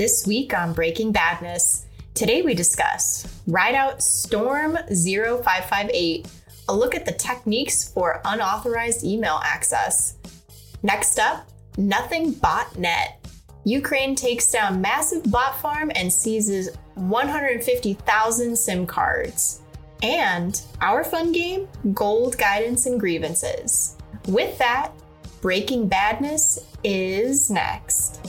This week on Breaking Badness, today we discuss Ride Out Storm 0558, a look at the techniques for unauthorized email access. Next up, Nothing Botnet. Ukraine takes down massive bot farm and seizes 150,000 SIM cards. And our fun game, Gold Guidance and Grievances. With that, Breaking Badness is next.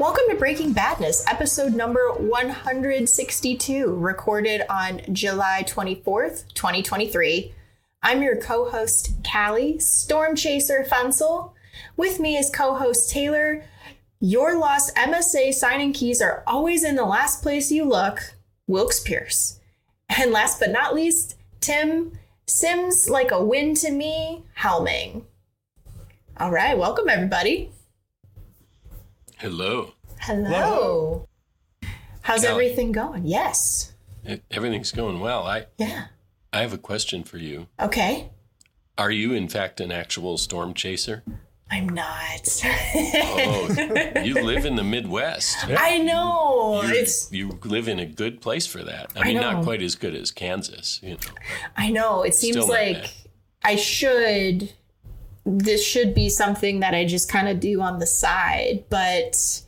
Welcome to Breaking Badness, episode number 162, recorded on July 24th, 2023. I'm your co host, Kali, Storm Chaser Fencl. With me is co host Taylor. Your lost MSA signing keys are always in the last place you look, Wilkes Pierce. And last but not least, Tim, Sims like a win to me, Helming. All right, welcome everybody. Hello. Hello. Hello. How's Kali. everything going? Yes. E- Everything's going well. I Yeah. I have a question for you. Okay. Are you in fact an actual storm chaser? I'm not. Oh, you live in the Midwest. I know. You, It's you live in a good place for that. I I mean, know. not quite as good as Kansas, you know. I know. It seems like bad. I should this should be something that I just kind of do on the side, but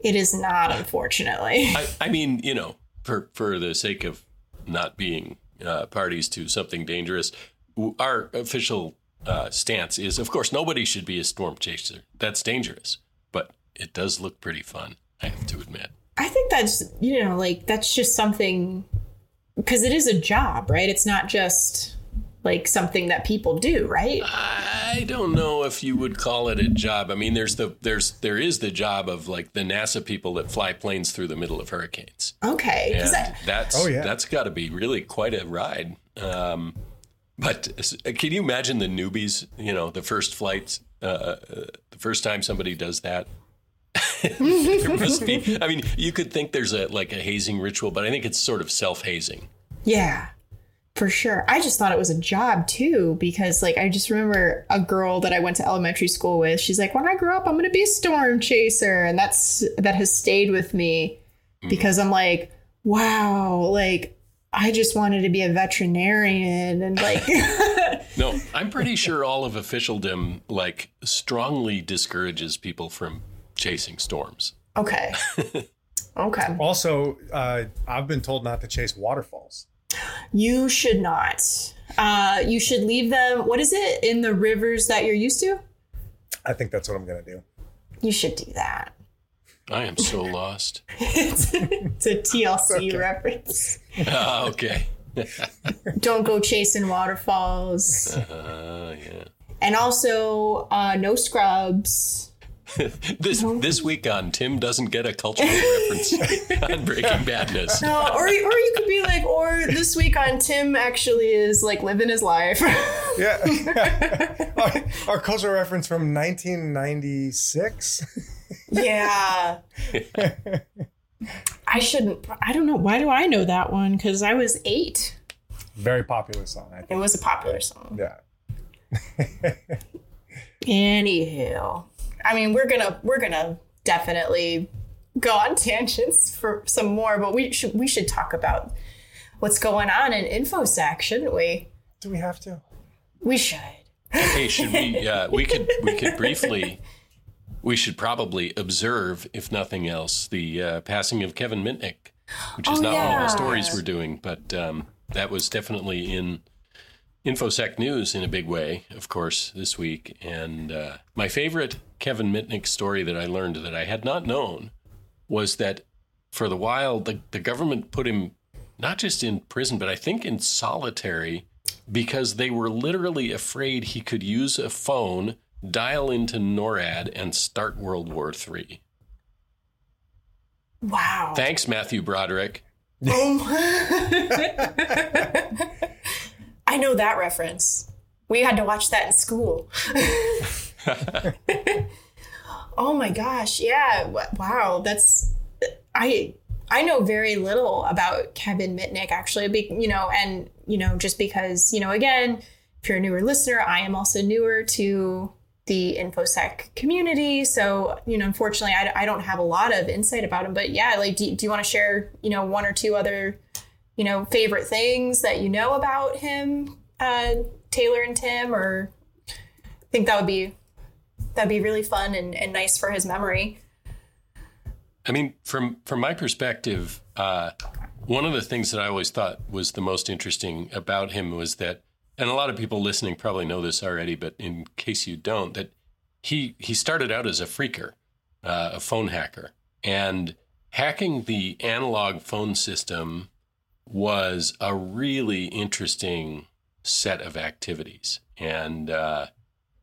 it is not unfortunately. I, I mean, you know, for for the sake of not being uh, parties to something dangerous, our official uh, stance is, of course, nobody should be a storm chaser. That's dangerous, but it does look pretty fun. I have to admit. I think that's you know like that's just something because it is a job, right? It's not just like something that people do, right? I don't know if you would call it a job. I mean, there's the there's there is the job of like the NASA people that fly planes through the middle of hurricanes. Okay, And I- that's Oh, yeah. that's got to be really quite a ride. Um, but can you imagine the newbies? You know, the first flights, uh, uh, the first time somebody does that. there must be. I mean, you could think there's a like a hazing ritual, but I think it's sort of self hazing. Yeah, for sure. I just thought it was a job too because, like, I just remember a girl that I went to elementary school with. She's like, "When I grow up, I'm going to be a storm chaser," and that's that has stayed with me because I'm like, wow, like I just wanted to be a veterinarian and like, No, I'm pretty sure all of officialdom like strongly discourages people from chasing storms. okay, okay, Also, uh, I've been told not to chase waterfalls. You should not. Uh, you should leave them. What is it in the rivers that you're used to? I think that's what I'm going to do. You should do that. I am so lost. it's, it's a TLC reference. Ah, okay. Don't go chasing waterfalls. Uh, yeah. And also, uh, no scrubs. This this week on Tim doesn't get a cultural reference on Breaking Badness. No, or, or you could be like, or this week on Tim actually is like living his life. Yeah. our, our cultural reference from 1996. yeah. I shouldn't, I don't know. Why do I know that one? Because I was eight. Very popular song, I It was a popular song. Yeah. Anywho, I mean, we're gonna we're gonna definitely go on tangents for some more, but we should we should talk about what's going on in InfoSec, shouldn't we? Do we have to? We should. Hey, should we? Uh, we could we could briefly. We should probably observe, if nothing else, the uh, passing of Kevin Mitnick, which is Oh, not one of the stories we're doing, but um, that was definitely in InfoSec news in a big way, of course, this week. And uh, my favorite Kevin Mitnick story that I learned that I had not known was that for the while, the, the government put him not just in prison, but I think in solitary because they were literally afraid he could use a phone, dial into NORAD, and start World War III. Wow. Thanks, Matthew Broderick. I know that reference. We had to watch that in school. oh my gosh. Yeah. Wow. That's I I know very little about Kevin Mitnick actually, be, you know, and you know, just because, you know, again, if you're a newer listener, I am also newer to the infosec community. So, you know, unfortunately, I, I don't have a lot of insight about him. But yeah, like, do, do you want to share, you know, one or two other, you know, favorite things that you know about him, uh, Taylor and Tim, or I think that would be that'd be really fun and, and nice for his memory. I mean, from from my perspective, uh, one of the things that I always thought was the most interesting about him was that and a lot of people listening probably know this already, but in case you don't, that he he started out as a phreaker, uh, a phone hacker, and hacking the analog phone system was a really interesting set of activities. And uh,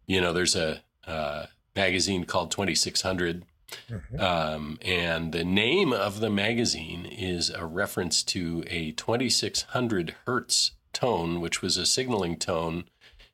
you know, there's a uh, magazine called 2600. Mm-hmm. Um, and the name of the magazine is a reference to a 2600 hertz tone, which was a signaling tone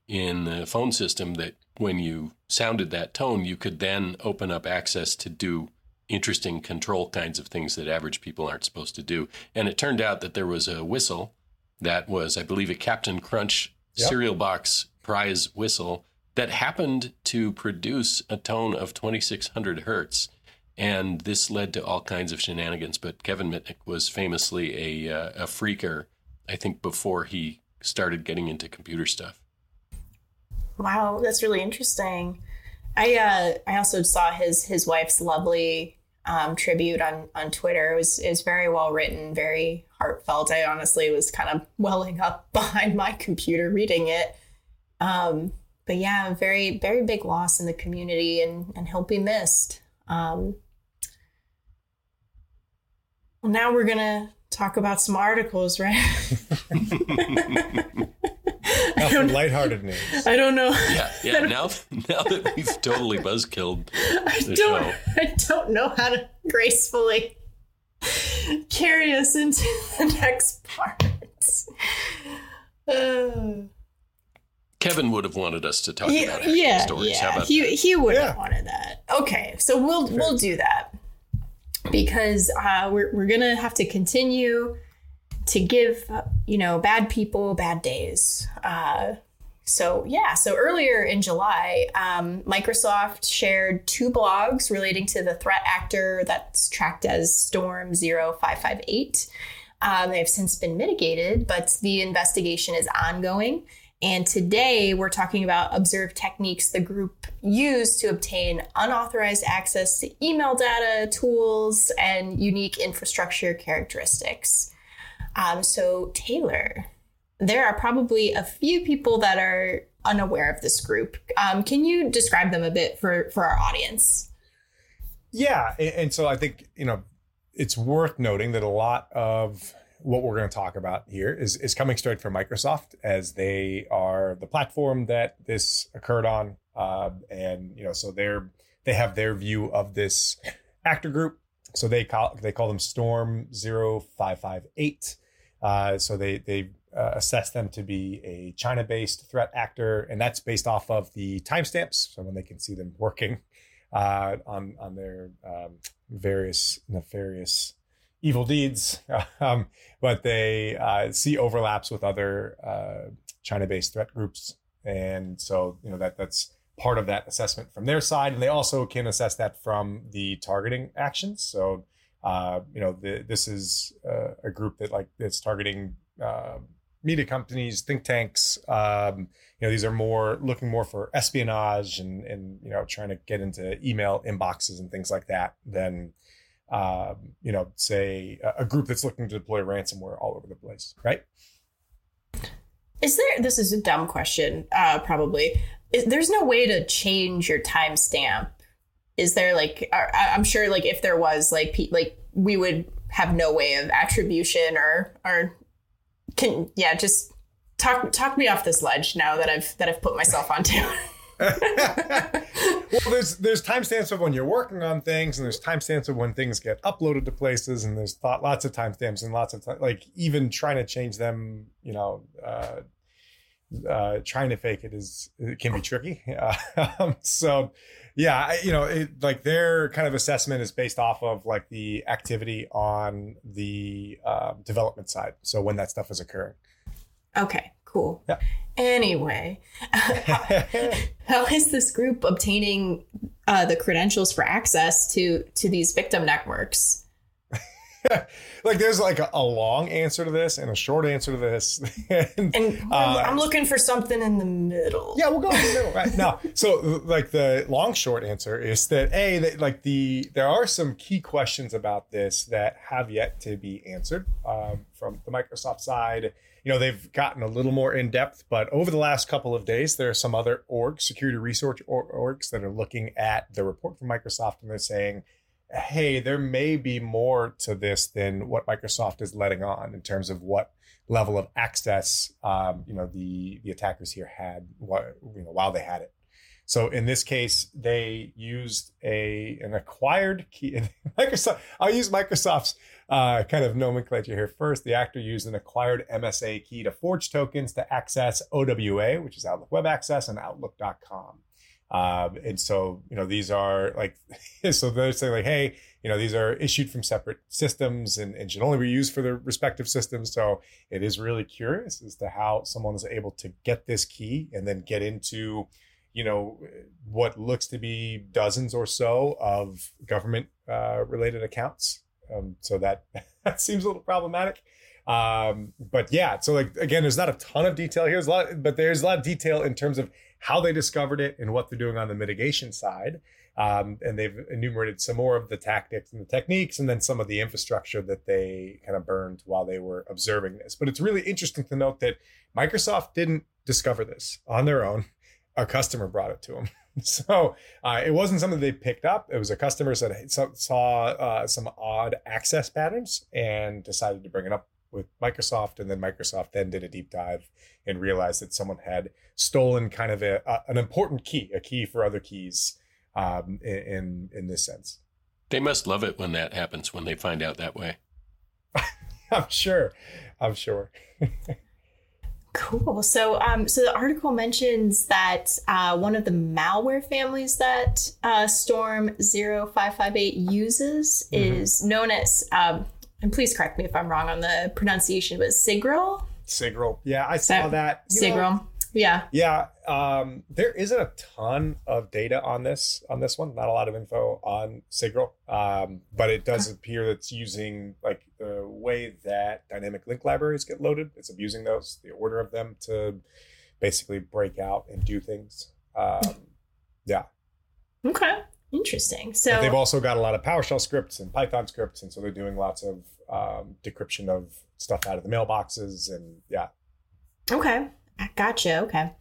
in the phone system that when you sounded that tone, you could then open up access to do interesting control kinds of things that average people aren't supposed to do. And it turned out that there was a whistle that was, I believe, a Captain Crunch yep. cereal box prize whistle that happened to produce a tone of 2600 hertz. And this led to all kinds of shenanigans. But Kevin Mitnick was famously a, uh, a phreaker I think before he started getting into computer stuff. Wow, that's really interesting. I uh, I also saw his his wife's lovely um, tribute on on Twitter. It was is very well written, very heartfelt. I honestly was kind of welling up behind my computer reading it. Um, but yeah, very very big loss in the community, and and he'll be missed. Um, well, now we're gonna talk about some articles, right? Now some lighthearted news. I don't know. Yeah, yeah. Now, now that we've totally buzzkilled the don't, show, I don't know how to gracefully carry us into the next part. Uh, Kevin would have wanted us to talk he- about action yeah, stories. How yeah. about He that? he would Yeah. have wanted that. Okay, so we'll we'll do that because uh, we're we're gonna have to continue to give you know bad people bad days. Uh, so yeah, so earlier in July, um, Microsoft shared two blogs relating to the threat actor that's tracked as Storm 0558. Um, they have since been mitigated, but the investigation is ongoing. And today we're talking about observed techniques the group used to obtain unauthorized access to email data, tools, and unique infrastructure characteristics. Um, so, Taylor, there are probably a few people that are unaware of this group. Um, can you describe them a bit for, for our audience? Yeah, and, and so I think you know it's worth noting that a lot of what we're going to talk about here is is coming straight from Microsoft, as they are the platform that this occurred on, uh, and you know, so they're they have their view of this actor group. So they call they call them Storm 0558. Uh, so they they uh, assess them to be a China-based threat actor, and that's based off of the timestamps. So when they can see them working uh, on on their um, various nefarious evil deeds, um, but they uh, see overlaps with other uh, China-based threat groups, and so you know that that's part of that assessment from their side, and they also can assess that from the targeting actions. So uh, you know the, this is uh, a group that like that's targeting uh, media companies, think tanks. Um, you know these are more looking more for espionage and and you know trying to get into email inboxes and things like that than um, you know, say a, a group that's looking to deploy ransomware all over the place, right? Is there, this is a dumb question, uh, probably. Is, there's no way to change your timestamp. Is there like, I- I'm sure like if there was like, like we would have no way of attribution or, or can, yeah, just talk, talk me off this ledge now that I've, that I've put myself onto. well, there's there's timestamps of when you're working on things, and there's timestamps of when things get uploaded to places, and there's thought, lots of timestamps and lots of ti- like even trying to change them, you know, uh, uh, trying to fake it is it can be tricky. Um, so, yeah, I, you know, it, like their kind of assessment is based off of like the activity on the uh, development side. So when that stuff is occurring. okay, cool. Yeah. Anyway, how is this group obtaining uh, the credentials for access to to these victim networks? like there's like a, a, long answer to this and a short answer to this. And, and uh, i'm looking for something in the middle. Yeah we'll go in the middle. Right. Now so like the long short answer is that a that like the there are some key questions about this that have yet to be answered um, from the microsoft side. You know they've gotten a little more in depth but over the last couple of days there are some other org security research orgs that are looking at the report from microsoft and they're saying hey, there may be more to this than what Microsoft is letting on in terms of what level of access um, you know the the attackers here had what you know while they had it. So in this case, they used a an acquired key. Microsoft. I'll use Microsoft's uh, kind of nomenclature here first. The actor used an acquired MSA key to forge tokens to access OWA, which is Outlook Web Access, and Outlook.com. Um, and so, you know, these are like, so they're saying like, hey, you know, these are issued from separate systems and, and should only be used for the respective systems. So it is really curious as to how someone is able to get this key and then get into, you know, what looks to be dozens or so of government uh, related accounts. Um, so that that seems a little problematic. Um, but yeah, so like again, there's not a ton of detail here. There's a lot, but there's a lot of detail in terms of how they discovered it and what they're doing on the mitigation side. Um, and they've enumerated some more of the tactics and the techniques, and then some of the infrastructure that they kind of burned while they were observing this. But it's really interesting to note that Microsoft didn't discover this on their own. A customer brought it to them. So uh, it wasn't something they picked up. It was a customer that saw uh, some odd access patterns and decided to bring it up with Microsoft, and then Microsoft then did a deep dive and realized that someone had stolen kind of a, a an important key, a key for other keys, um, in in this sense. They must love it when that happens when they find out that way. I'm sure. I'm sure. cool. So, um, so the article mentions that uh, one of the malware families that uh, Storm 0558 uses mm-hmm. is known as um, and please correct me if I'm wrong on the pronunciation, but Cigril. Cigril. Yeah, I saw so, that. Cigril. yeah. Yeah. Um, there isn't a ton of data on this on this one. Not a lot of info on Cigril, um, but it does appear that it's using like the way that dynamic link libraries get loaded. It's abusing those, the order of them to basically break out and do things. Um, yeah. Okay. Interesting. So but they've also got a lot of PowerShell scripts and Python scripts, and so they're doing lots of um, decryption of stuff out of the mailboxes, and yeah. Okay, gotcha. Okay.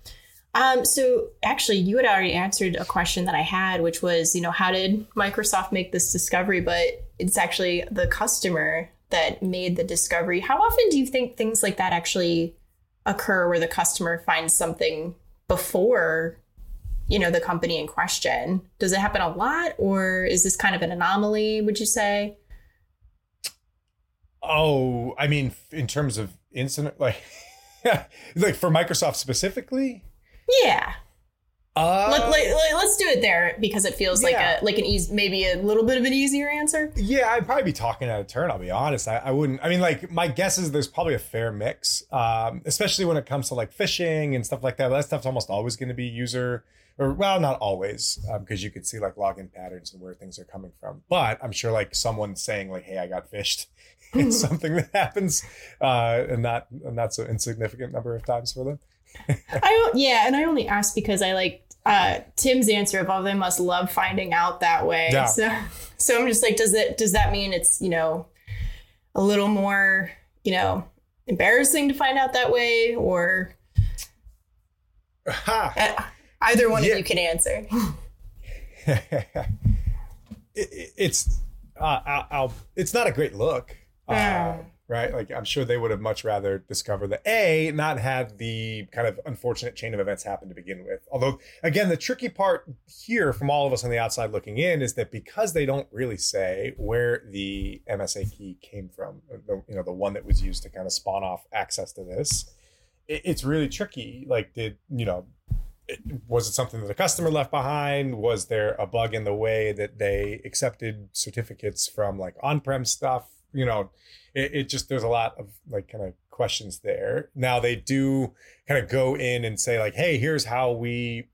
Um, so actually, you had already answered a question that I had, which was, you know, how did Microsoft make this discovery? But it's actually the customer that made the discovery. How often do you think things like that actually occur, where the customer finds something before you know the company in question. Does it happen a lot or is this kind of an anomaly would you say? Oh i mean in terms of incident like like for microsoft specifically? Yeah uh, let, let, us do it there because it feels yeah. like a like an easy maybe a little bit of an easier answer yeah i'd probably be talking out of turn i'll be honest I, I wouldn't i mean like my guess is there's probably a fair mix um, especially when it comes to like phishing and stuff like that that stuff's almost always going to be user or well, not always, because um, you could see like login patterns and where things are coming from. But I'm sure like someone saying like, "Hey, I got phished," it's something that happens, uh, and not a not so insignificant number of times for them. I don't, yeah, and I only ask because I like uh, Tim's answer of all they must love finding out that way. Yeah. So, so I'm just like, does it does that mean it's you know a little more you know embarrassing to find out that way or? Uh, Either one yeah. of you can answer. it, it's uh, I'll, I'll, it's not a great look. Uh, right? Like I'm sure they would have much rather discovered that A, not had the kind of unfortunate chain of events happen to begin with. Although again, the tricky part here from all of us on the outside looking in is that because they don't really say where the MSA key came from, uh, the, you know, the one that was used to kind of spawn off access to this, it, it's really tricky. Like did, you know, was it something that the customer left behind? Was there a bug in the way that they accepted certificates from like on-prem stuff? You know, it, it just there's a lot of like kind of questions there. Now they do kind of go in and say like, hey, here's how we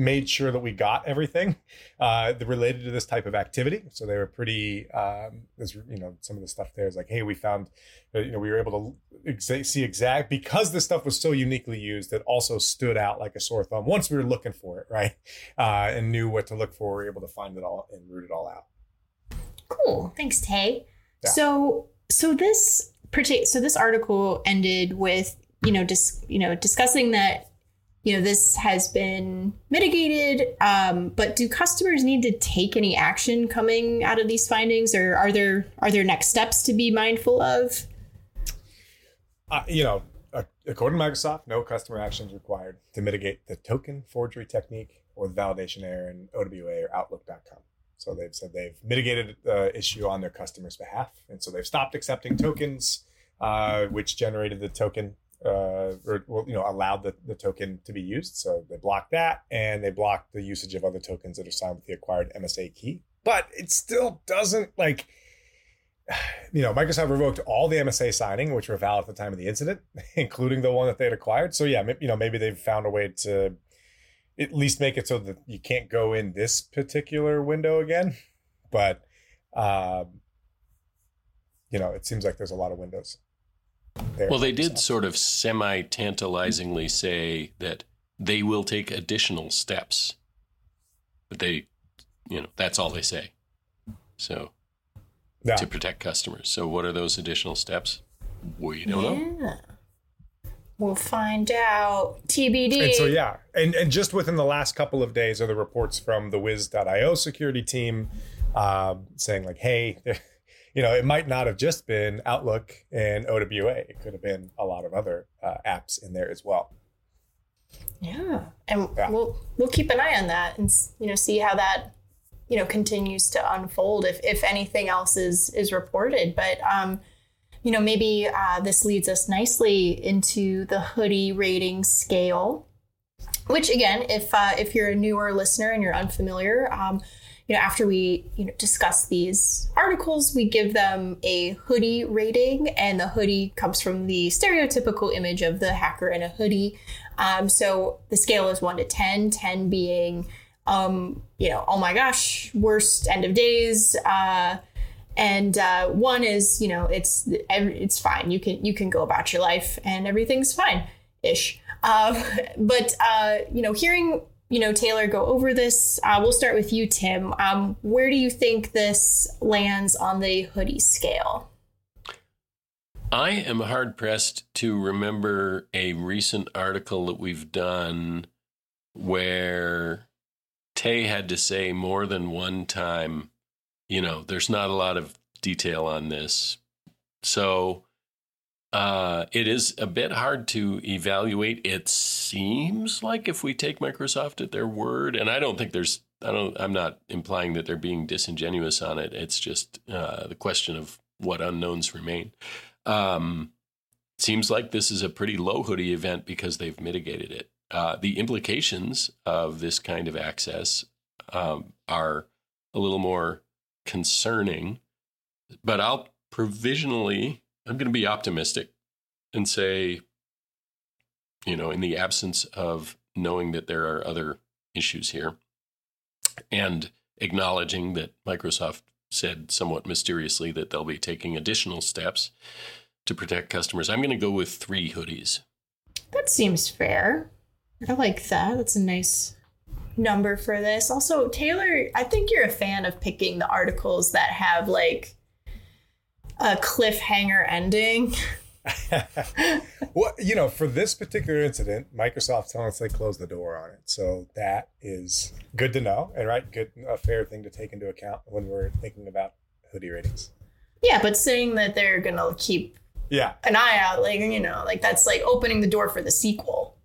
made sure that we got everything uh, related to this type of activity. So they were pretty, um, as you know, some of the stuff there is like, hey, we found, uh, you know, we were able to exa- see exact because this stuff was so uniquely used that also stood out like a sore thumb. Once we were looking for it, right, uh, and knew what to look for, we were able to find it all and root it all out. Cool. Thanks, Tay. Yeah. So, so this so this article ended with you know dis- you know discussing that you know this has been mitigated um, but do customers need to take any action coming out of these findings or are there are there next steps to be mindful of Uh, you know, uh, according to Microsoft, no customer actions required to mitigate the token forgery technique or the validation error in OWA or Outlook.com. So they've said they've mitigated the issue on their customers' behalf, and so they've stopped accepting tokens, uh, which generated the token uh, or well, you know allowed the, the token to be used. So they blocked that, and they blocked the usage of other tokens that are signed with the acquired MSA key. But it still doesn't like you know, Microsoft revoked all the MSA signing, which were valid at the time of the incident, including the one that they had acquired. So yeah, you know, maybe they've found a way to at least make it so that you can't go in this particular window again. But um, you know, it seems like there's a lot of windows. There well, they did sort of semi tantalizingly say that they will take additional steps, but they, you know, that's all they say. So yeah. to protect customers. So, what are those additional steps? We don't yeah. know. We'll find out. TBD. And so, yeah, and and just within the last couple of days are the reports from the Wiz.io security team um, saying like, hey. You know, it might not have just been Outlook and OWA. It could have been a lot of other uh, apps in there as well. Yeah, and yeah. we'll we'll keep an eye on that and you know see how that you know continues to unfold if if anything else is is reported but um you know maybe uh, this leads us nicely into the hoodie rating scale which again if uh, if you're a newer listener and you're unfamiliar um, you know after we you know discuss these articles we give them a hoodie rating and the hoodie comes from the stereotypical image of the hacker in a hoodie um, so the scale is 1 to 10 10 being um, you know, oh my gosh, worst end of days. Uh, and uh, one is, you know, it's it's fine. You can you can go about your life and everything's fine, ish. Uh, but uh, you know, hearing you know Taylor go over this, uh, we'll start with you, Tim. Um, where do you think this lands on the hoodie scale? I am hard pressed to remember a recent article that we've done where Tay had to say more than one time, you know, there's not a lot of detail on this. So uh, it is a bit hard to evaluate. It seems like if we take Microsoft at their word, and I don't think there's, I don't, I'm not implying that they're being disingenuous on it. It's just uh, the question of what unknowns remain. Um, seems like this is a pretty low hoodie event because they've mitigated it uh, the implications of this kind of access um, are a little more concerning. But I'll provisionally, I'm going to be optimistic and say, you know, in the absence of knowing that there are other issues here and acknowledging that Microsoft said somewhat mysteriously that they'll be taking additional steps to protect customers, I'm going to go with three hoodies. That seems fair. I like that. That's a nice number for this. Also, Taylor, I think you're a fan of picking the articles that have like a cliffhanger ending. well, you know, for this particular incident, Microsoft telling us they closed the door on it. So that is good to know and right, good a fair thing to take into account when we're thinking about hoodie ratings. Yeah, but saying that they're gonna keep yeah an eye out, like you know, like that's like opening the door for the sequel.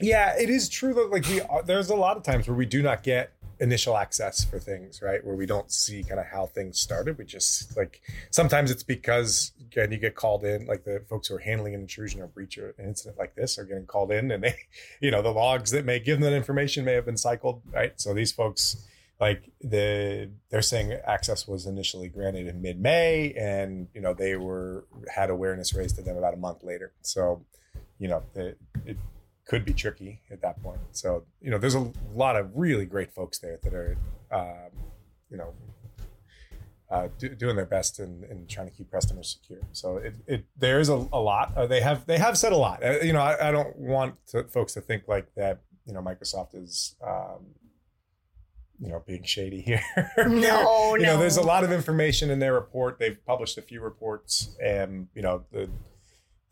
Yeah, it is true that like we uh, there's a lot of times where we do not get initial access for things, right? Where we don't see kind of how things started. We just like sometimes it's because again you get called in, like the folks who are handling an intrusion or breach or an incident like this are getting called in, and they, you know, the logs that may give them that information may have been cycled, right? So these folks like the they're saying access was initially granted in mid-May, and you know they were had awareness raised to them about a month later. So, you know, it, it could be tricky at that point. So you know, there's a lot of really great folks there that are, um, you know, uh, do, doing their best in, in trying to keep customers secure. So it, it there is a, a lot. Uh, they have they have said a lot. Uh, you know, I, I don't want to, folks to think like that. You know, Microsoft is. Um, you know, being shady here. No, you know, no. there's a lot of information in their report. They've published a few reports, and you know, the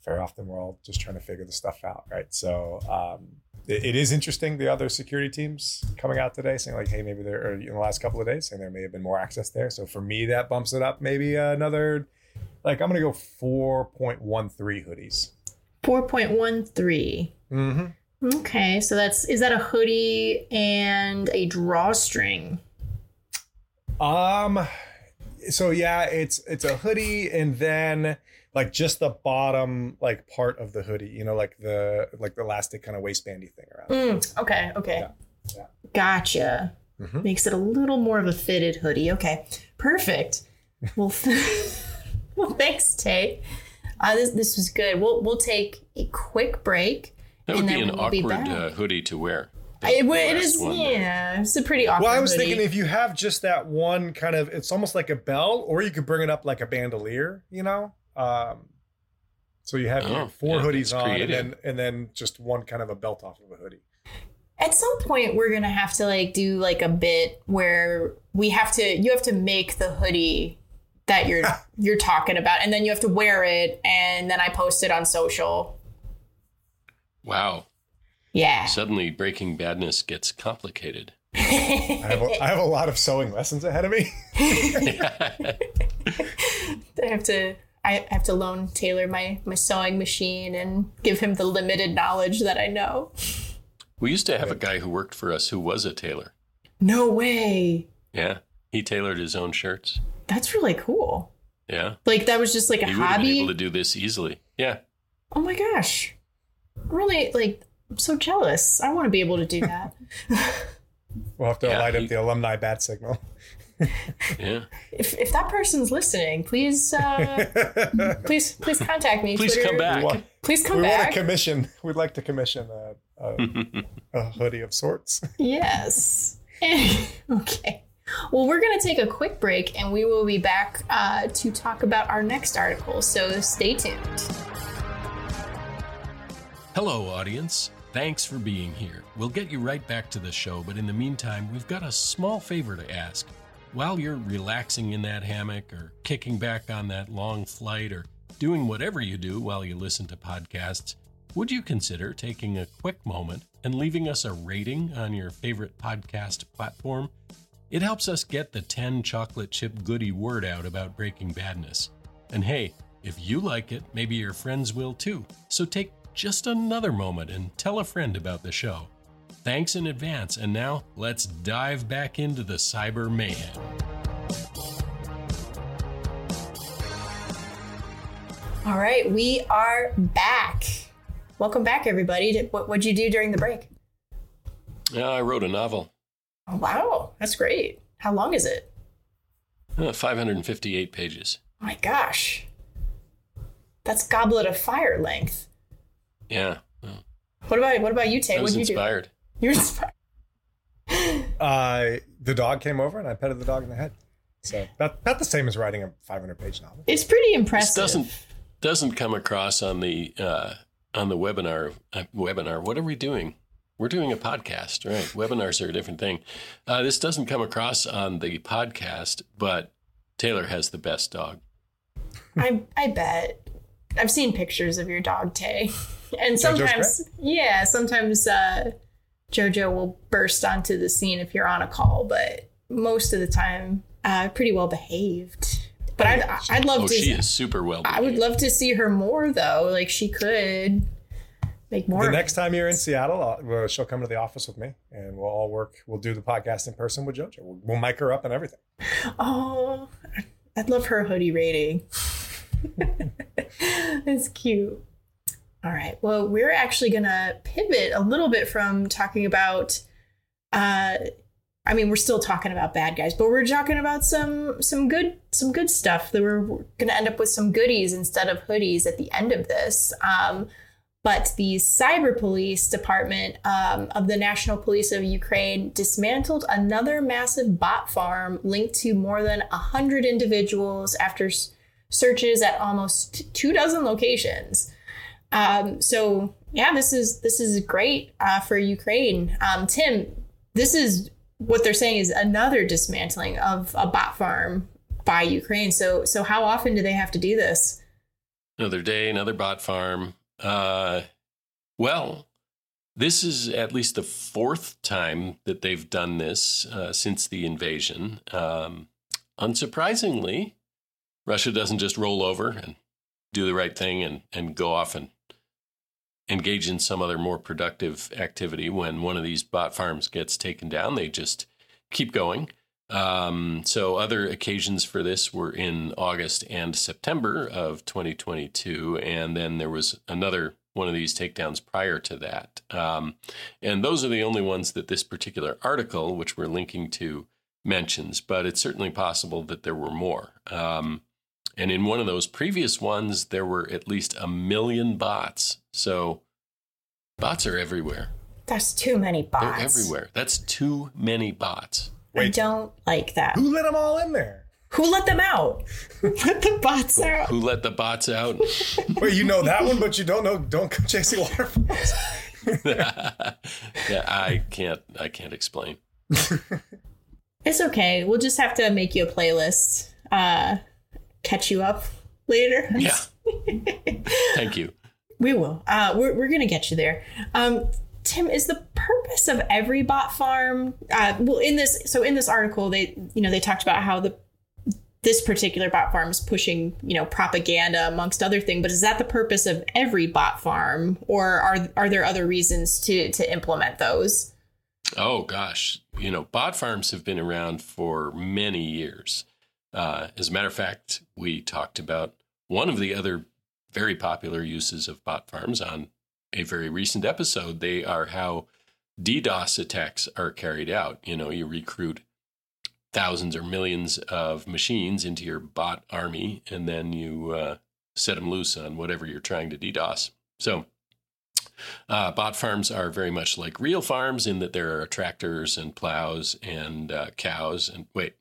very often we're all just trying to figure the stuff out, right? So um, it, it is interesting. The other security teams coming out today saying like, hey, maybe there, or in the last couple of days, saying there may have been more access there. So for me, that bumps it up maybe another. Like I'm gonna go 4.13 hoodies. 4.13. Mm-hmm. Okay, so that's is that a hoodie and a drawstring? Um, so yeah, it's it's a hoodie, and then like just the bottom like part of the hoodie, you know, like the like the elastic kind of waistbandy thing around. Mm, okay, okay. Yeah, yeah. Gotcha. Mhm. Makes it a little more of a fitted hoodie. Okay, perfect. Well, well, thanks, Tay. Uh, this this was good. We'll we'll take a quick break. That would and be then an we'll be awkward back. uh, hoodie to wear. The It, wa- it last is, one yeah. It's a pretty awkward. Well, I was hoodie. thinking if you have just that one kind of, it's almost like a bell, or you could bring it up like a bandolier, you know. Um, so you have your Oh, four yeah, hoodies that's on, and then and then just one kind of a belt off of a hoodie. At some point, we're gonna have to like do like a bit where we have to. You have to make the hoodie that you're you're talking about, and then you have to wear it, and then I post it on social. Wow. Yeah. Suddenly, Breaking Badness gets complicated. I have a, I have a lot of sewing lessons ahead of me. I have to I have to loan Taylor my my sewing machine and give him the limited knowledge that I know. we used to have a guy who worked for us who was a tailor. No way. Yeah. He tailored his own shirts. That's really cool. Yeah. Like that was just like a He would have been hobby. able to do this easily. Yeah. oh my gosh. Really like I'm so jealous. I want to be able to do that. We'll have to Yeah, light he- up the alumni bat signal. Yeah. if if that person's listening, please uh please please contact me. Please come back. We want, Please come we want back. a commission. We'd like to commission a, a, a hoodie of sorts. Yes. okay. Well, we're going to take a quick break and we will be back uh, to talk about our next article. So stay tuned. Hello, audience. Thanks for being here. We'll get you right back to the show, but in the meantime, we've got a small favor to ask. While you're relaxing in that hammock, or kicking back on that long flight, or doing whatever you do while you listen to podcasts, would you consider taking a quick moment and leaving us a rating on your favorite podcast platform? It helps us get the 10 chocolate chip goody word out about Breaking Badness. And hey, if you like it, maybe your friends will too. So take just another moment and tell a friend about the show. Thanks in advance, and now let's dive back into the cyber mayhem. All right, we are back. Welcome back, everybody. What would you do during the break? Yeah, I wrote a novel, Oh, wow, that's great. How long is it? uh, 558 pages. Oh my gosh, that's Goblet of Fire length. Yeah, well, What about what about you, Tay? I was What'd you inspired. Do? You're inspired. Uh, the dog came over and I petted the dog in the head. So not not the same as writing a 500 page novel. It's pretty This impressive. doesn't doesn't come across on the uh, on the webinar. Uh, webinar. What are we doing? We're doing a podcast, right? Webinars are a different thing. Uh, this doesn't come across on the podcast, but Taylor has the best dog. I I bet. I've seen pictures of your dog Tay, and sometimes yeah, sometimes uh, Jojo will burst onto the scene if you're on a call, but most of the time, uh, pretty well behaved. But I'd I'd love Oh, to. she is super well. I would love to see her more though. Like she could make more. The next time you're in Seattle, I'll, she'll come to the office with me and we'll all work. We'll do the podcast in person with JoJo. We'll, we'll mic her up and everything. Oh, I'd love her hoodie rating. That's cute. All right. Well, we're actually going to pivot a little bit from talking about uh I mean, we're still talking about bad guys, but we're talking about some some good some good stuff. That we're, going to end up with some goodies instead of hoodies at the end of this. Um but the cyber police department um, of the National Police of Ukraine dismantled another massive bot farm linked to more than 100 individuals after searches at almost two dozen locations. Um, so yeah, this is this is great uh, for Ukraine. Um, Tim, this is what they're saying is another dismantling of a bot farm by Ukraine. So so how often do they have to do this? Another day, another bot farm. Uh, well, this is at least the fourth time that they've done this uh, since the invasion. Um, unsurprisingly, Russia doesn't just roll over and do the right thing and, and go off and engage in some other more productive activity when one of these bot farms gets taken down. They just keep going. Um, so other occasions for this were in August and September of 2022, and then there was another one of these takedowns prior to that. Um, and those are the only ones that this particular article, which we're linking to, mentions. But it's certainly possible that there were more. Um, and in one of those previous ones, there were at least a million bots. So bots are everywhere. That's too many bots. They're everywhere. That's too many bots. I don't like that. Who let them all in there? Who let them out? let the bots out. Who let the bots out? Wait, you know that one, but you don't know. Don't go chasing waterfalls. yeah, I can't. I can't explain. It's okay. We'll just have to make you a playlist. Uh, catch you up later. Yeah. Thank you. We will. Uh, we're we're gonna get you there. Um, Tim, is the purpose of every bot farm? Uh, well, in this, so in this article, they you know they talked about how the this particular bot farm is pushing you know propaganda amongst other things. But is that the purpose of every bot farm, or are are there other reasons to to implement those? Oh gosh, you know, bot farms have been around for many years. Uh, as a matter of fact, we talked about one of the other very popular uses of bot farms on a very recent episode. They are how DDoS attacks are carried out. You know, you recruit thousands or millions of machines into your bot army, and then you uh, set them loose on whatever you're trying to DDoS. So, uh, bot farms are very much like real farms in that there are tractors and plows and uh, cows and wait,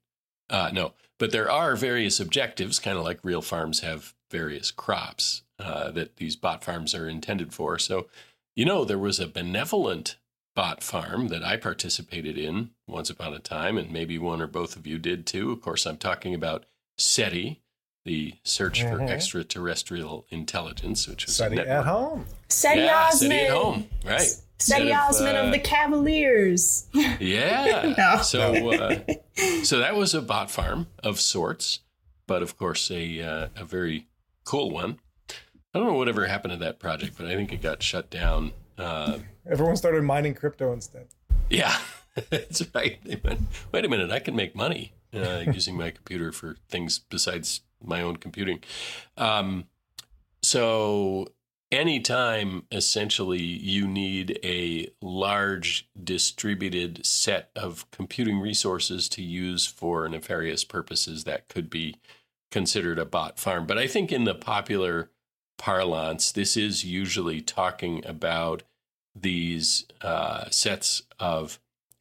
uh, no, but there are various objectives, kind of like real farms have various crops uh, that these bot farms are intended for. So, you know, there was a benevolent bot farm that I participated in once upon a time, and maybe one or both of you did too. Of course, I'm talking about SETI, the Search for Mhm. Extraterrestrial Intelligence, which was a Study network. at home. Seti Yeah, Osman. SETI at home, right? Seti Instead of, uh, of the Cavaliers. Yeah. No. So, uh, so that was a bot farm of sorts, but of course a uh, a very cool one. I don't know whatever happened to that project, but I think it got shut down. Uh, Everyone started mining crypto instead. yeah, that's right. They went, Wait a minute, I can make money uh, using my computer for things besides my own computing. Um, so anytime essentially you need a large distributed set of computing resources to use for nefarious purposes that could be considered a bot farm. But i think in the popular parlance this is usually talking about these uh, sets of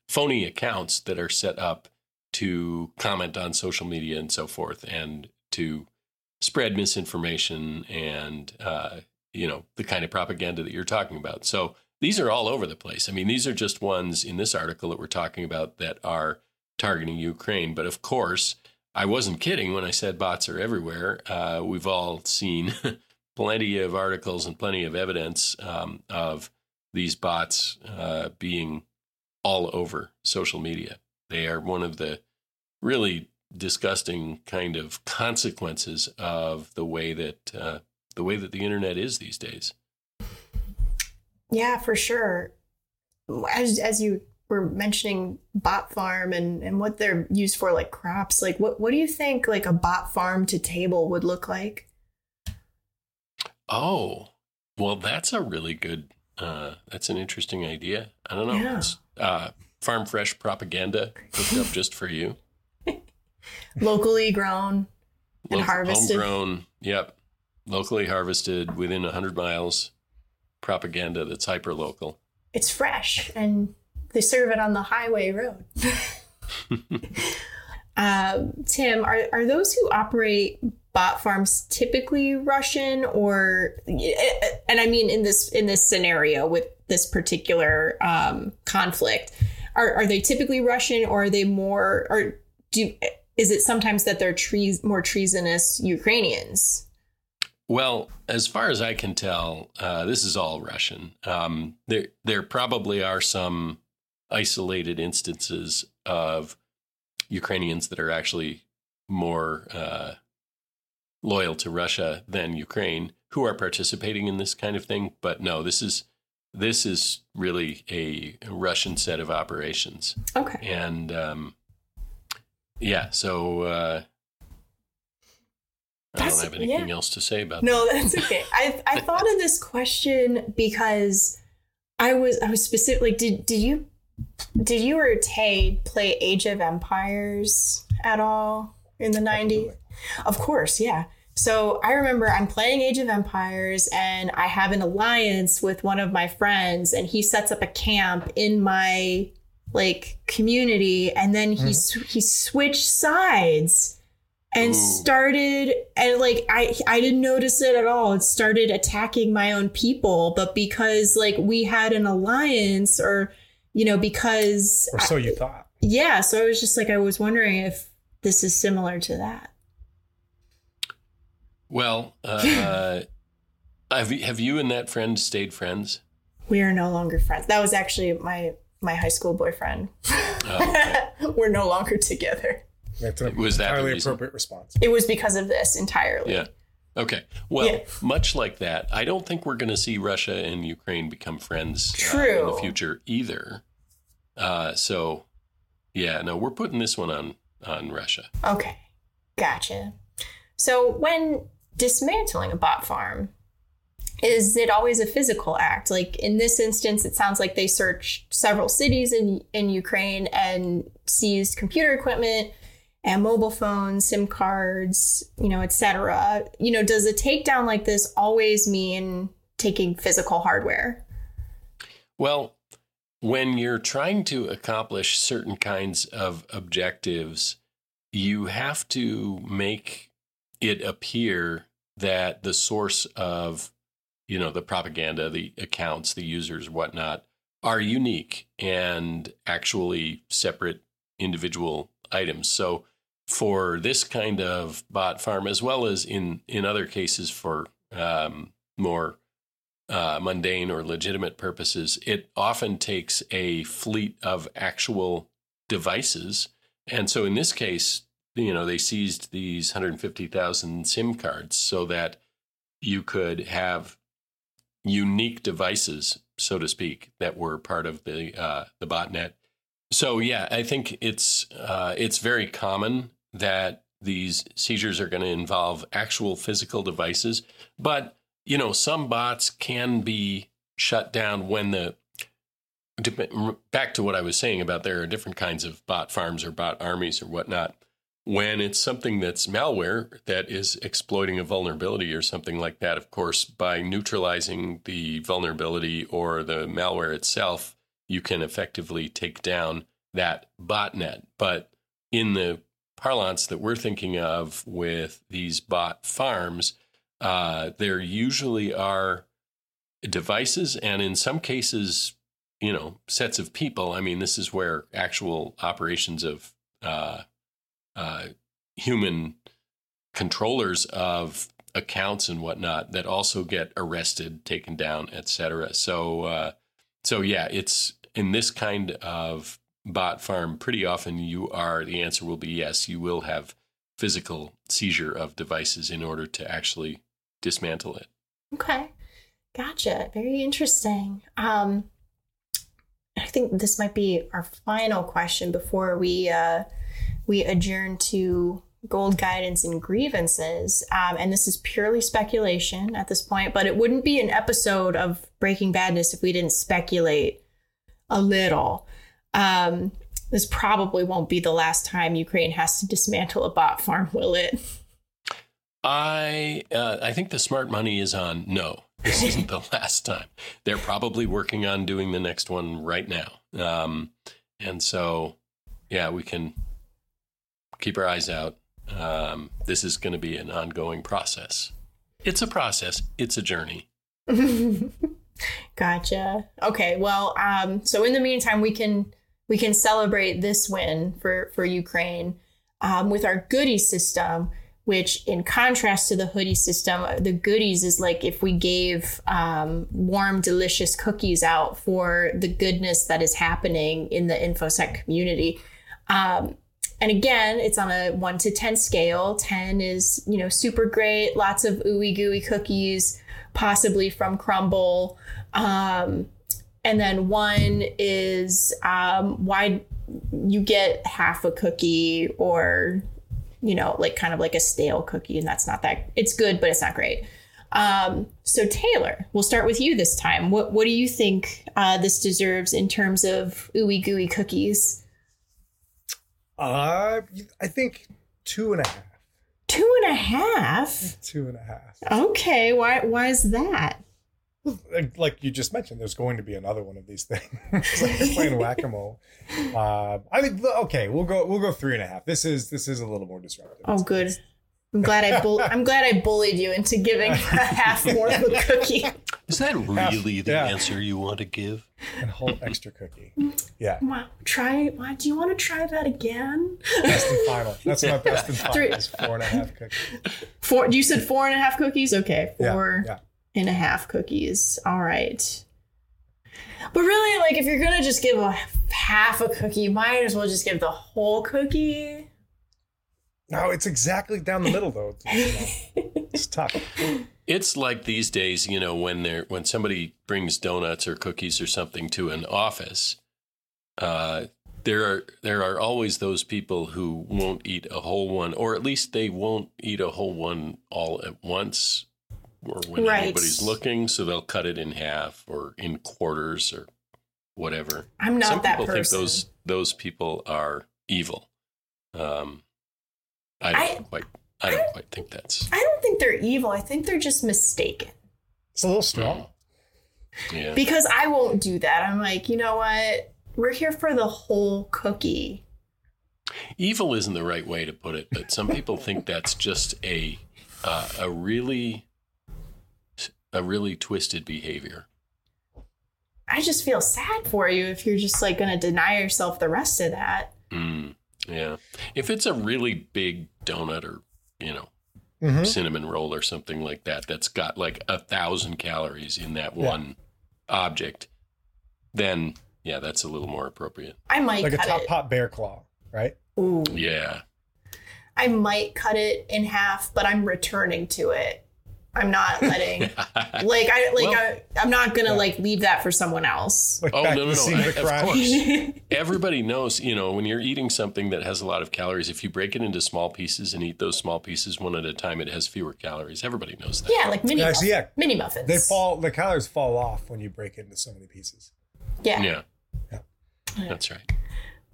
phony accounts that are set up to comment on social media and so forth and to spread misinformation and uh, you know the kind of propaganda that you're talking about. So these are all over the place. I mean these are just ones in this article that we're talking about that are targeting ukraine. But of course i wasn't kidding when i said bots are everywhere uh, we've all seen plenty of articles and plenty of evidence um, of these bots uh, being all over social media they are one of the really disgusting kind of consequences of the way that uh, the way that the internet is these days. Yeah, for sure. As as you were mentioning bot farm and and what they're used for, like crops, like what what do you think like a bot farm to table would look like? Oh, well, that's a really good. Uh, that's an interesting idea. I don't know. Yeah. It's, uh, farm fresh propaganda hooked up just for you. Locally grown and Local- harvested. homegrown. Yep, locally harvested within hundred miles propaganda that's hyper local. It's fresh and they serve it on the highway road. uh, Tim, are, are those who operate bot farms typically Russian or and I mean in this in this scenario with this particular um, conflict, are, are they typically Russian or are they more or do is it sometimes that they're tre- more treasonous Ukrainians? Well, as far as I can tell, uh, this is all Russian. Um, there, there probably are some isolated instances of Ukrainians that are actually more uh, loyal to Russia than Ukraine who are participating in this kind of thing. But no, this is this is really a Russian set of operations. Okay. And um, yeah, so uh, I That's- don't have anything yeah. else to say about No, that's okay. I I thought of this question because I was I was specifically did did you did you or Tay play Age of Empires at all in the 90s? Of course, yeah. So I remember I'm playing Age of Empires and I have an alliance with one of my friends and he sets up a camp in my like community and then he mm-hmm. sw- he switched sides and Ooh. started and like I I didn't notice it at all. It started attacking my own people, but because like we had an alliance or you know because Or so you thought. yeah, so I was just like I was wondering if this is similar to that. Well, uh, have you, have you and that friend stayed friends? We are no longer friends. That was actually my my high school boyfriend. Oh, okay. We're no longer together. That's an Was that the entirely reason? appropriate response. It was because of this entirely. Yeah. Okay. Well, Yeah. much like that, I don't think we're going to see Russia and Ukraine become friends uh, in the future either. Uh, so, yeah, no, we're putting this one on on Russia. Okay. Gotcha. So when dismantling a bot farm, is it always a physical act? Like in this instance, it sounds like they searched several cities in, in Ukraine and seized computer equipment and mobile phones, SIM cards, you know, etc. You know, does a takedown like this always mean taking physical hardware? Well, when you're trying to accomplish certain kinds of objectives, you have to make it appear that the source of, you know, the propaganda, the accounts, the users, whatnot, are unique and actually separate individual items. So for this kind of bot farm, as well as in in other cases for um, more uh, mundane or legitimate purposes, it often takes a fleet of actual devices. And so in this case, you know, they seized these 150,000 SIM cards so that you could have unique devices, so to speak, that were part of the uh, the botnet. So yeah, I think it's uh, it's very common that these seizures are going to involve actual physical devices, but you know, some bots can be shut down when the back to what I was saying about there are different kinds of bot farms or bot armies or whatnot. When it's something that's malware that is exploiting a vulnerability or something like that, of course, by neutralizing the vulnerability or the malware itself, you can effectively take down that botnet. But in the parlance that we're thinking of with these bot farms, uh, there usually are devices and in some cases, you know, sets of people. I mean, this is where actual operations of uh, uh, human controllers of accounts and whatnot that also get arrested, taken down, etc. So, uh, so yeah, it's in this kind of bot farm. Pretty often, you are the answer will be yes. You will have physical seizure of devices in order to actually dismantle it. Okay. Gotcha. Very interesting. Um, I think this might be our final question before we uh, we adjourn to gold guidance and grievances. Um, and this is purely speculation at this point, but it wouldn't be an episode of Breaking Badness if we didn't speculate a little. Um, this probably won't be the last time Ukraine has to dismantle a bot farm, will it? I uh, I think the smart money is on no. This isn't the last time. They're probably working on doing the next one right now. Um, and so, yeah, we can keep our eyes out. Um, this is going to be an ongoing process. It's a process. It's a journey. gotcha. Okay. Well, um, so in the meantime, we can we can celebrate this win for for Ukraine um, with our goodie system. Which, in contrast to the hoodie system, the goodies is like if we gave um, warm, delicious cookies out for the goodness that is happening in the infosec community. Um, and again, it's on a one to 10 scale. 10 is, you know, super great, lots of ooey gooey cookies, possibly from Crumbl. Um, and then one is um, why you get half a cookie or, you know, like kind of like a stale cookie. And that's not that, it's good, but it's not great. Um, so Taylor, we'll start with you this time. What, what do you think uh, this deserves in terms of ooey gooey cookies? Uh, I think two and a half. Two and a half. Two and a half. Okay, why? Why is that? Like, like you just mentioned, there's going to be another one of these things. it's like you're playing whack a mole. Uh, I mean, okay, we'll go. We'll go three and a half. This is this is a little more disruptive. Oh, good. I'm glad I bull- I'm glad I bullied you into giving a half more of a cookie. Is that really the yeah. answer you want to give? And a whole extra cookie. Yeah, Wow, try. Why do you want to try that again? best and final. That's my best and Three. final. Is four and a half cookies. Four. You said four and a half cookies. Okay, Yeah, yeah. And a half cookies. All right. But really, like, if you're gonna just give a half a cookie, you might as well just give the whole cookie. No, it's exactly down the middle though. It's, you know, it's tough. It's like these days, you know, when they're when somebody brings donuts or cookies or something to an office, uh, there are there are always those people who won't eat a whole one, or at least they won't eat a whole one all at once, or when Right. anybody's looking. So they'll cut it in half or in quarters or whatever. I'm not Some that people person. think those those people are evil. Um, I don't I- quite I don't quite think that's I don't think they're evil. I think they're just mistaken. It's a little strong. yeah. Because I won't do that. I'm like, you know what? We're here for the whole cookie. Evil isn't the right way to put it, but some people think that's just a uh, a really a really twisted behavior. I just feel sad for you if you're just like going to deny yourself the rest of that. Mm, yeah, if it's a really big donut or you know Mhm. cinnamon roll or something like that, that's got like a thousand calories in that Yeah. one object, then yeah, that's a little more appropriate. I might Like a top it. pot bear claw, right? Ooh. Yeah, I might cut it in half, but I'm returning to it. I'm not letting like I like Well- I, I'm not gonna Yeah. like leave that for someone else. Like Oh, no, no, no, of I- of course. everybody knows, you know, when you're eating something that has a lot of calories, if you break it into small pieces and eat those small pieces one at a time, it has fewer calories. Everybody knows that. yeah, like mini Yeah, muff- so yeah, mini muffins. They fall. The calories fall off when you break it into so many pieces. Yeah. Yeah. Yeah. That's right.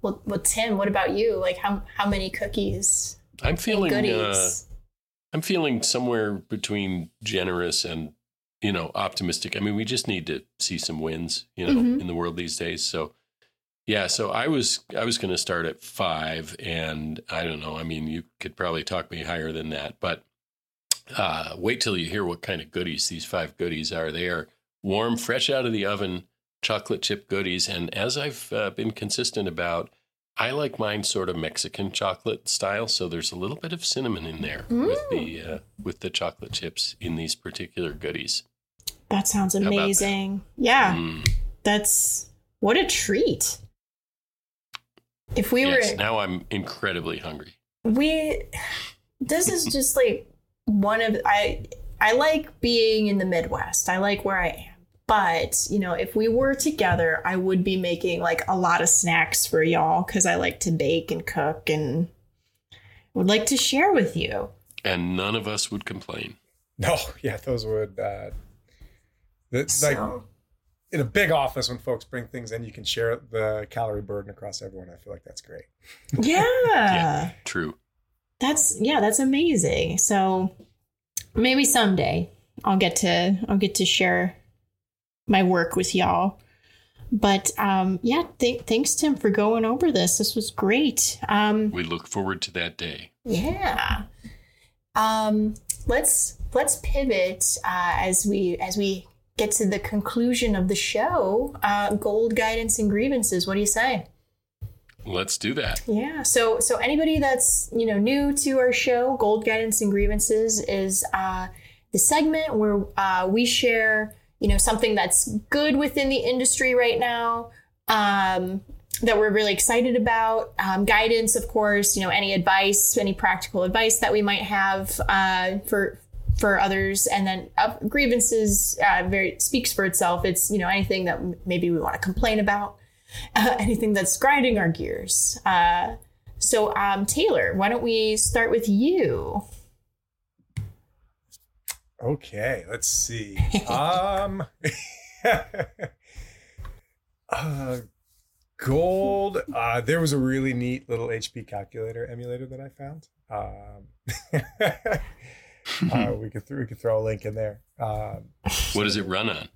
Well, well, Tim, what about you? Like how how many cookies? I'm feeling uh, Goodies. I'm feeling somewhere between generous and you know optimistic. I mean, we just need to see some wins, you know, Mhm. in the world these days. So yeah, so I was I was going to start at 5 and I don't know. I mean, you could probably talk me higher than that, but uh wait till you hear what kind of goodies these five goodies are. They are warm, fresh out of the oven chocolate chip goodies and as I've uh, been consistent about I like mine sort of Mexican chocolate style, so there's a little bit of cinnamon in there with the uh, with the chocolate chips in these particular goodies. That sounds about that? amazing. Yeah, Mm, that's what a treat. If we yes, were now I'm incredibly hungry. we this is just like one of I I like being in the Midwest. I like where I am. But, you know, if we were together, I would be making like a lot of snacks for y'all cuz I like to bake and cook and would like to share with you. And none of us would complain. No, yeah, those would. Uh, it's like in a big office when folks bring things in, you can share the calorie burden across everyone. I feel like that's great. yeah. True. That's yeah, that's amazing. So maybe someday, I'll get to I'll get to share my work with y'all. But um, yeah, th- thanks Tim for going over this. This was great. Um, we look forward to that day. Yeah. Um, let's let's pivot uh, as we as we get to the conclusion of the show. Uh, gold guidance and grievances. What do you say? Let's do that. Yeah. So so anybody that's you know new to our show, gold guidance and grievances is uh, the segment where uh, we share you know something that's good within the industry right now. Um, that we're really excited about. Um, guidance, of course, you know, any advice, any practical advice that we might have uh, for for others, and then uh, grievances uh, very speaks for itself. It's you know anything that maybe we want to complain about, anything that's grinding our gears. Uh, so, um, Taylor, why don't we start with you? Okay, let's see. um, uh, gold. Uh, there was a really neat little HP calculator emulator that I found. Um, uh, we could th- we could throw a link in there. Um, what does it run on?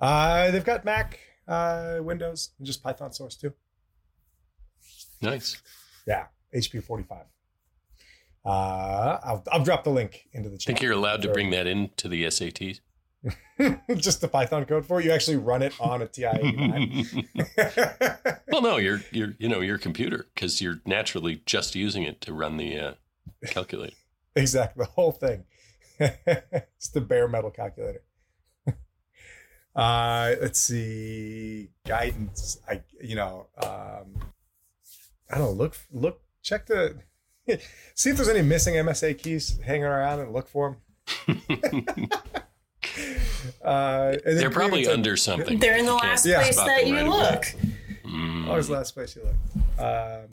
Uh, they've got Mac, uh, Windows, and just Python source too. Nice. Yeah, HP forty five. Uh, I'll I'll drop the link into the chat. Think you're allowed to bring that into the SATs? just the Python code for it. You actually run it on a TI well, no, you're you're you know your computer because you're naturally just using it to run the uh, calculator. exactly, the whole thing. it's the bare metal calculator. uh, let's see guidance. I you know um, I don't know. Look look check the see if there's any missing MSA keys hanging around and look for them. uh, they're probably under something. They're in the last place that you right look. Mm. Always the last place you look. Um,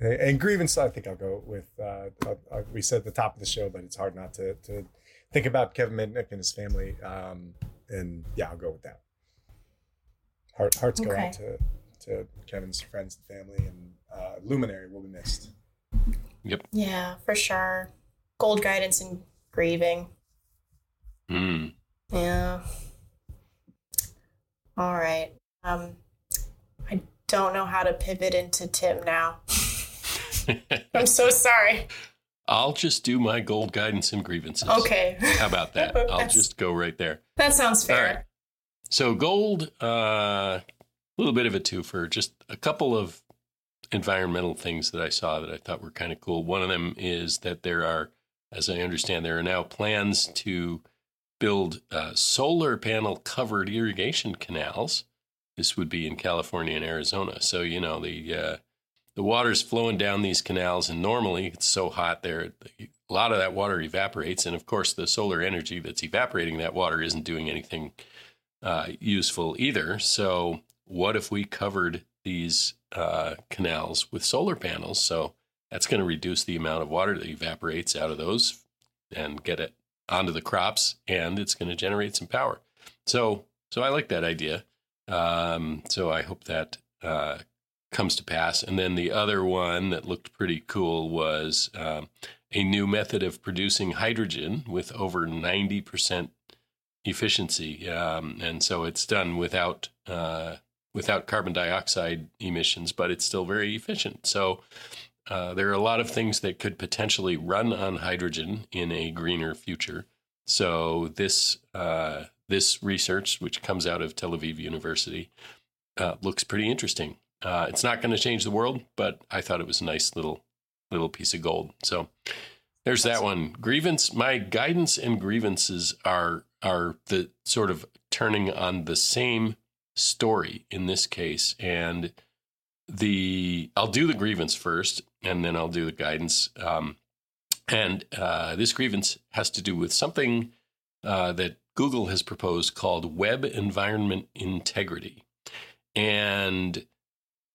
and grievance, I think I'll go with. Uh, uh, we said at the top of the show, but it's hard not to, to think about Kevin Mitnick and his family. Um, and yeah, I'll go with that. Heart, hearts okay. go out to, to Kevin's friends and family, and uh, Luminary will be missed. Yep. Yeah, for sure. Gold guidance and grieving. Hmm. Yeah. All right. Um, I don't know how to pivot into Tim now. I'm so sorry. I'll just do my gold guidance and grievances. Okay. How about that? I'll just go right there. That sounds fair. All right. So gold, uh, a little bit of a twofer, just a couple of environmental things that I saw that I thought were kind of cool. One of them is that there are, as I understand, there are now plans to build uh, solar panel covered irrigation canals. This would be in California and Arizona. So you know the uh, the water's flowing down these canals, and normally it's so hot there, a lot of that water evaporates, and of course the solar energy that's evaporating that water isn't doing anything uh, useful either. So what if we covered these uh, canals with solar panels. So that's going to reduce the amount of water that evaporates out of those and get it onto the crops, and it's going to generate some power. So, so I like that idea. Um, so I hope that uh, comes to pass. And then the other one that looked pretty cool was um, a new method of producing hydrogen with over ninety percent efficiency, um, and so it's done without uh, without carbon dioxide emissions, but it's still very efficient. So uh, there are a lot of things that could potentially run on hydrogen in a greener future. So this uh, this research, which comes out of Tel Aviv University, uh, looks pretty interesting. Uh, it's not going to change the world, but I thought it was a nice little little piece of gold. So there's that one. Grievance. My guidance and grievances are are the sort of turning on the same story in this case. And the I'll do the grievance first, and then I'll do the guidance. Um, and uh, this grievance has to do with something uh, that Google has proposed called Web Environment Integrity. And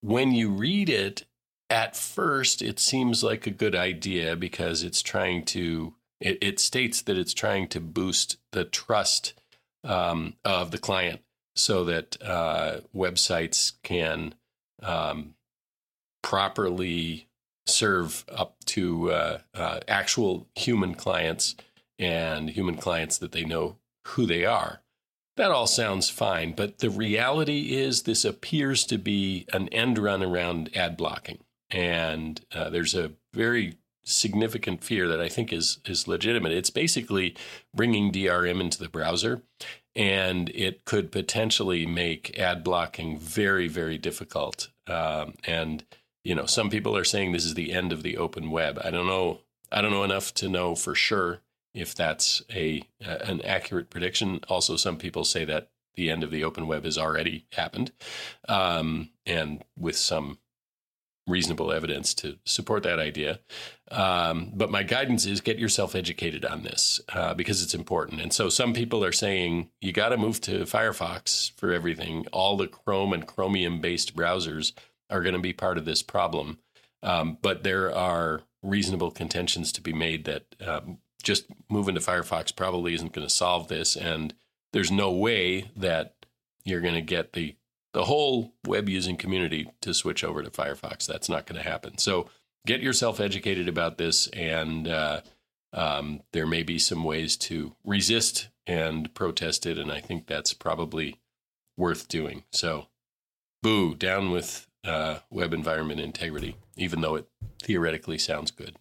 when you read it, at first, it seems like a good idea because it's trying to, it, it states that it's trying to boost the trust um, of the client so that uh, websites can um, properly serve up to uh, uh, actual human clients and human clients that they know who they are. That all sounds fine, but the reality is this appears to be an end run around ad blocking. And uh, there's a very significant fear that I think is is legitimate. It's basically bringing DRM into the browser, and it could potentially make ad blocking very very difficult. Um, and you know, some people are saying this is the end of the open web. I don't know. I don't know enough to know for sure if that's a an accurate prediction. Also, some people say that the end of the open web has already happened, um, and with some reasonable evidence to support that idea. Um, but my guidance is get yourself educated on this uh, because it's important. And so some people are saying you got to move to Firefox for everything. All the Chrome and Chromium based browsers are going to be part of this problem. Um, but there are reasonable contentions to be made that um, just moving to Firefox probably isn't going to solve this. And there's no way that you're going to get the the whole web using community to switch over to Firefox. That's not going to happen. So get yourself educated about this, and uh, um, there may be some ways to resist and protest it. And I think that's probably worth doing. So, boo, down with uh, web environment integrity, even though it theoretically sounds good.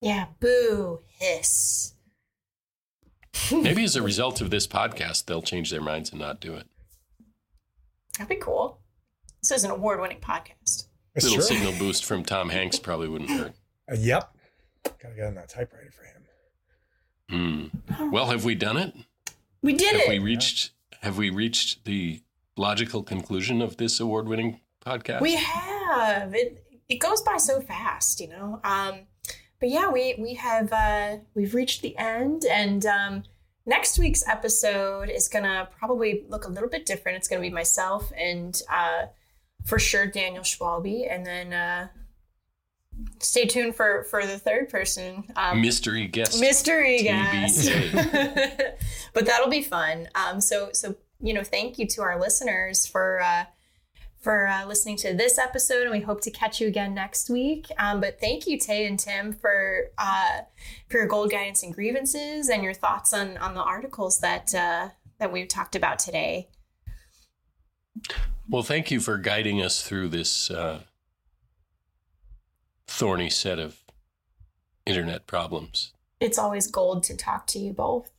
Yeah, boo, hiss. Maybe as a result of this podcast, they'll change their minds and not do it. That'd be cool. This is an award winning podcast. A little true. signal boost from Tom Hanks probably wouldn't hurt. Uh, yep. Gotta get on that typewriter for him. Hmm. Well, have we done it? We did have it. We reached. Have we reached the logical conclusion of this award-winning podcast? We have. It it goes by so fast, you know. Um, but yeah, we we have uh, we've reached the end, and um, next week's episode is gonna probably look a little bit different. It's gonna be myself and uh, for sure Daniel Schwalbe, and then uh, stay tuned for for the third person um, mystery guest mystery guest. but that'll be fun. Um, so so you know, thank you to our listeners for. Uh, for uh, listening to this episode, and we hope to catch you again next week. Um, but thank you, Tay and Tim, for uh, for your gold guidance and grievances and your thoughts on on the articles that uh, that we've talked about today. Well, thank you for guiding us through this uh, thorny set of internet problems. It's always gold to talk to you both.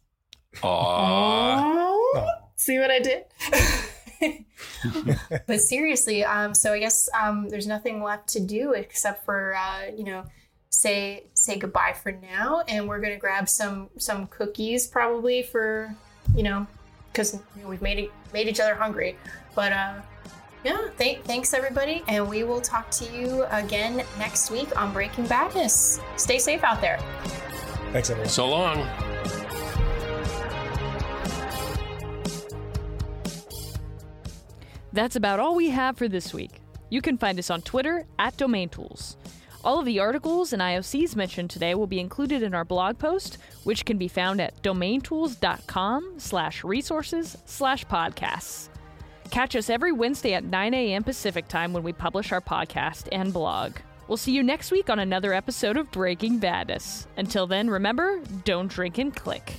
Aww. Aww. See what I did? but seriously, um, so I guess um, there's nothing left to do except for uh, you know say say goodbye for now, and we're gonna grab some some cookies probably for you know because you know, we've made it, made each other hungry. But uh, yeah, th- thanks everybody, and we will talk to you again next week on Breaking Badness. Stay safe out there. Thanks everyone. So long. That's about all we have for this week. You can find us on Twitter at DomainTools. All of the articles and IOCs mentioned today will be included in our blog post, which can be found at domaintools.com slash resources slash podcasts. Catch us every Wednesday at 9 a.m. Pacific time when we publish our podcast and blog. We'll see you next week on another episode of Breaking Badness. Until then, remember, don't drink and click.